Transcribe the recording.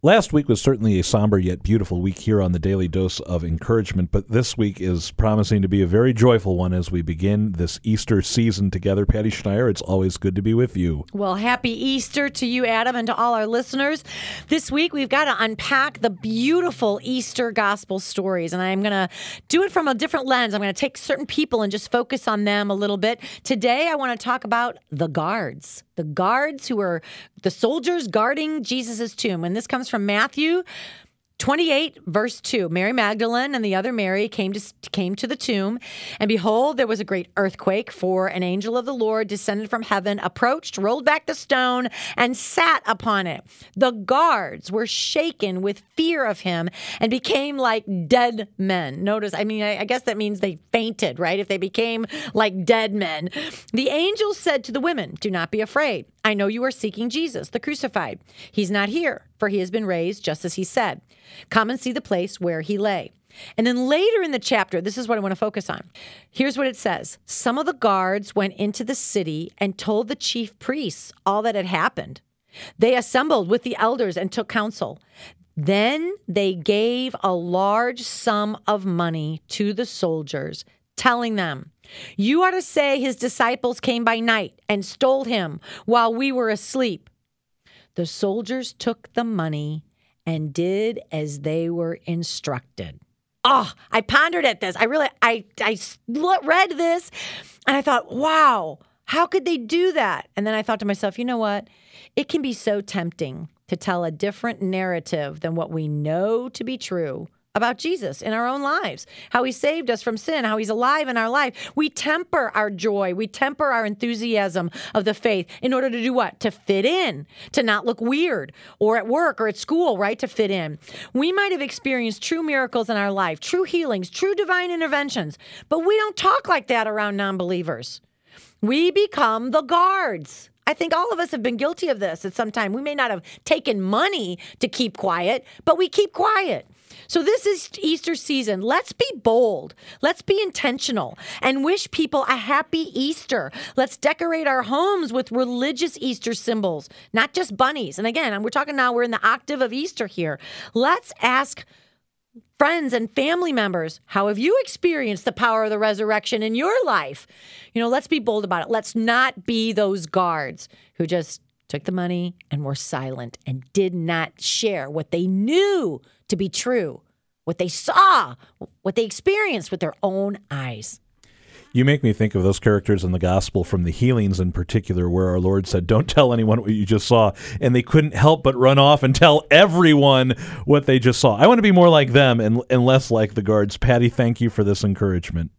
Last week was certainly a somber yet beautiful week here on the Daily Dose of Encouragement, but this week is promising to be a very joyful one as we begin this Easter season together. Patty Schneier, it's always good to be with you. Well, happy Easter to you, Adam, and to all our listeners. This week we've got to unpack the beautiful Easter gospel stories, and I'm going to do it from a different lens. I'm going to take certain people and just focus on them a little bit. Today I want to talk about the guards the guards who were the soldiers guarding Jesus' tomb. And this comes from Matthew 28 verse 2 Mary Magdalene and the other Mary came to came to the tomb and behold there was a great earthquake for an angel of the Lord descended from heaven approached rolled back the stone and sat upon it. The guards were shaken with fear of him and became like dead men. Notice I mean I, I guess that means they fainted right? If they became like dead men. The angel said to the women do not be afraid I know you are seeking Jesus the crucified he's not here for he has been raised just as he said. Come and see the place where he lay. And then later in the chapter, this is what I want to focus on. Here's what it says Some of the guards went into the city and told the chief priests all that had happened. They assembled with the elders and took counsel. Then they gave a large sum of money to the soldiers, telling them, You are to say his disciples came by night and stole him while we were asleep. The soldiers took the money and did as they were instructed. Oh, I pondered at this. I really, I, I read this and I thought, wow, how could they do that? And then I thought to myself, you know what? It can be so tempting to tell a different narrative than what we know to be true about Jesus in our own lives, how he saved us from sin, how he's alive in our life. We temper our joy, we temper our enthusiasm of the faith in order to do what? To fit in, to not look weird, or at work or at school, right? To fit in. We might have experienced true miracles in our life, true healings, true divine interventions, but we don't talk like that around non believers. We become the guards. I think all of us have been guilty of this at some time. We may not have taken money to keep quiet, but we keep quiet. So this is Easter season. Let's be bold. Let's be intentional and wish people a happy Easter. Let's decorate our homes with religious Easter symbols, not just bunnies. And again, we're talking now, we're in the octave of Easter here. Let's ask friends and family members, how have you experienced the power of the resurrection in your life? You know, let's be bold about it. Let's not be those guards who just took the money and were silent and did not share what they knew to be true, what they saw, what they experienced with their own eyes. You make me think of those characters in the gospel from the healings in particular, where our Lord said, Don't tell anyone what you just saw. And they couldn't help but run off and tell everyone what they just saw. I want to be more like them and, and less like the guards. Patty, thank you for this encouragement.